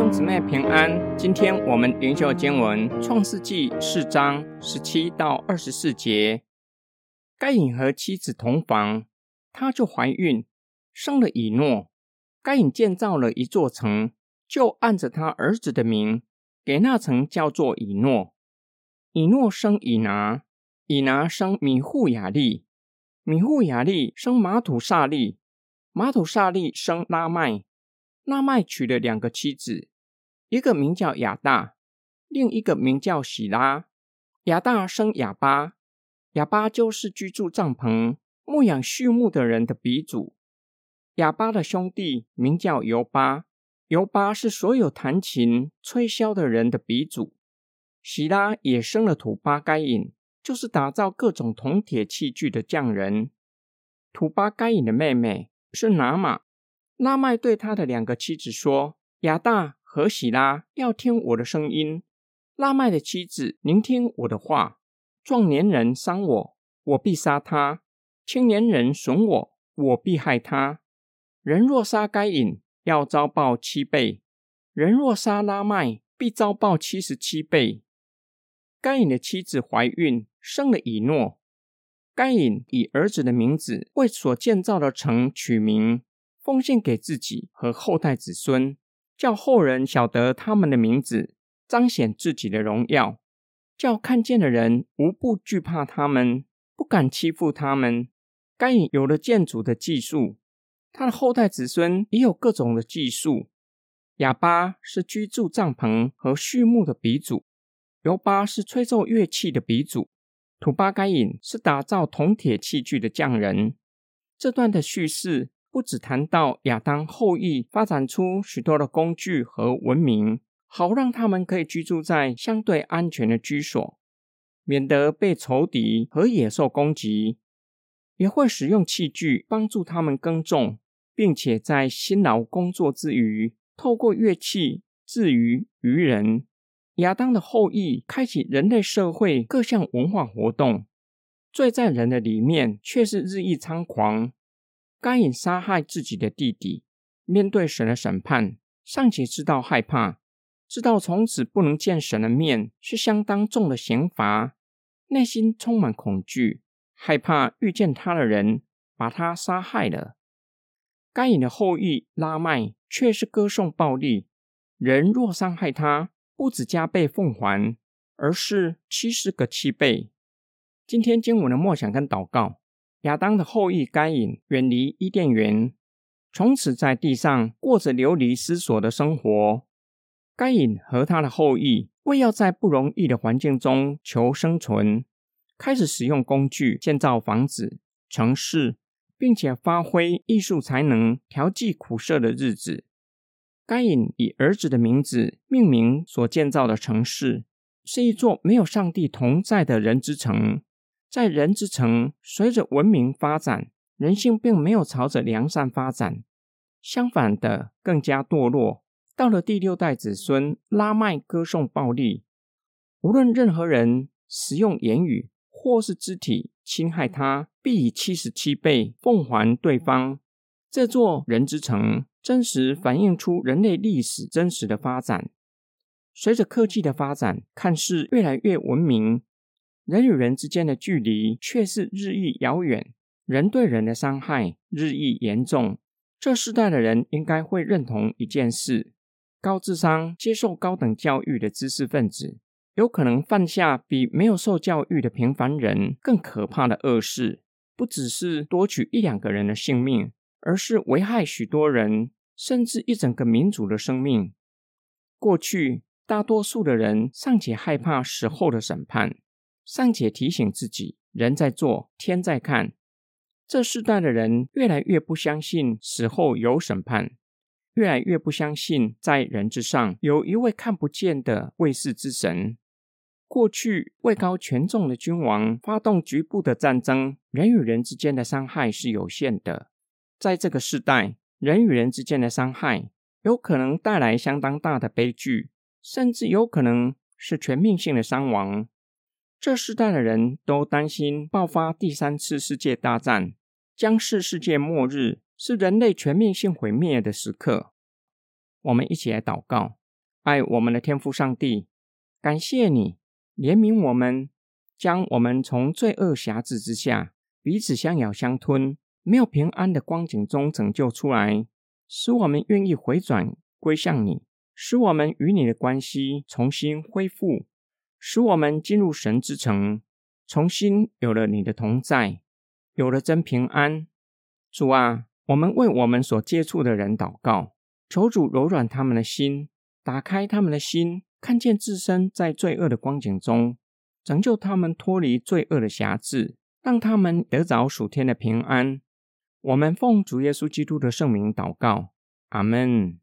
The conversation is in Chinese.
兄姊妹平安，今天我们灵修经文《创世纪》四章十七到二十四节。该隐和妻子同房，他就怀孕，生了以诺。该隐建造了一座城，就按着他儿子的名，给那城叫做以诺。以诺生以拿，以拿生米户雅利，米户雅利生马土萨利，马土萨利生拉麦。拉麦娶了两个妻子，一个名叫亚大，另一个名叫喜拉。亚大生亚巴，亚巴就是居住帐篷、牧养畜牧的人的鼻祖。亚巴的兄弟名叫尤巴，尤巴是所有弹琴、吹箫的人的鼻祖。喜拉也生了土巴该隐，就是打造各种铜铁器具的匠人。土巴该隐的妹妹是拿玛。拉麦对他的两个妻子说：“亚大和喜拉要听我的声音。拉麦的妻子聆听我的话。壮年人伤我，我必杀他；青年人损我，我必害他。人若杀该隐，要遭报七倍；人若杀拉麦，必遭报七十七倍。该隐的妻子怀孕，生了以诺。该隐以儿子的名字为所建造的城取名。”奉献给自己和后代子孙，叫后人晓得他们的名字，彰显自己的荣耀，叫看见的人无不惧怕他们，不敢欺负他们。该隐有了建筑的技术，他的后代子孙也有各种的技术。哑巴是居住帐篷和畜牧的鼻祖，尤巴是吹奏乐器的鼻祖，土巴该隐是打造铜铁器具的匠人。这段的叙事。不只谈到亚当后裔发展出许多的工具和文明，好让他们可以居住在相对安全的居所，免得被仇敌和野兽攻击；也会使用器具帮助他们耕种，并且在辛劳工作之余，透过乐器治愈愚人。亚当的后裔开启人类社会各项文化活动，罪在人的里面却是日益猖狂。该隐杀害自己的弟弟，面对神的审判，尚且知道害怕，知道从此不能见神的面是相当重的刑罚，内心充满恐惧，害怕遇见他的人把他杀害了。该隐的后裔拉麦却是歌颂暴力，人若伤害他，不止加倍奉还，而是七十个七倍。今天经文的默想跟祷告。亚当的后裔该隐远离伊甸园，从此在地上过着流离失所的生活。该隐和他的后裔为要在不容易的环境中求生存，开始使用工具建造房子、城市，并且发挥艺术才能调剂苦涩的日子。该隐以儿子的名字命名所建造的城市，是一座没有上帝同在的人之城。在人之城，随着文明发展，人性并没有朝着良善发展，相反的，更加堕落。到了第六代子孙拉麦歌颂暴力，无论任何人使用言语或是肢体侵害他，必以七十七倍奉还对方。这座人之城，真实反映出人类历史真实的发展。随着科技的发展，看似越来越文明。人与人之间的距离却是日益遥远，人对人的伤害日益严重。这世代的人应该会认同一件事：高智商、接受高等教育的知识分子，有可能犯下比没有受教育的平凡人更可怕的恶事。不只是夺取一两个人的性命，而是危害许多人，甚至一整个民族的生命。过去，大多数的人尚且害怕死后的审判。尚且提醒自己，人在做，天在看。这世代的人越来越不相信死后有审判，越来越不相信在人之上有一位看不见的卫士之神。过去位高权重的君王发动局部的战争，人与人之间的伤害是有限的。在这个时代，人与人之间的伤害有可能带来相当大的悲剧，甚至有可能是全面性的伤亡。这世代的人都担心爆发第三次世界大战，将是世界末日，是人类全面性毁灭的时刻。我们一起来祷告，爱我们的天父上帝，感谢你怜悯我们，将我们从罪恶辖制之下，彼此相咬相吞、没有平安的光景中拯救出来，使我们愿意回转归向你，使我们与你的关系重新恢复，使我们进入神之城，重新有了你的同在，有了真平安。主啊，我们为我们所接触的人祷告，求主柔软他们的心。打开他们的心，看见自身在罪恶的光景中，拯救他们脱离罪恶的辖制，让他们得着属天的平安。我们奉主耶稣基督的圣名祷告，阿门。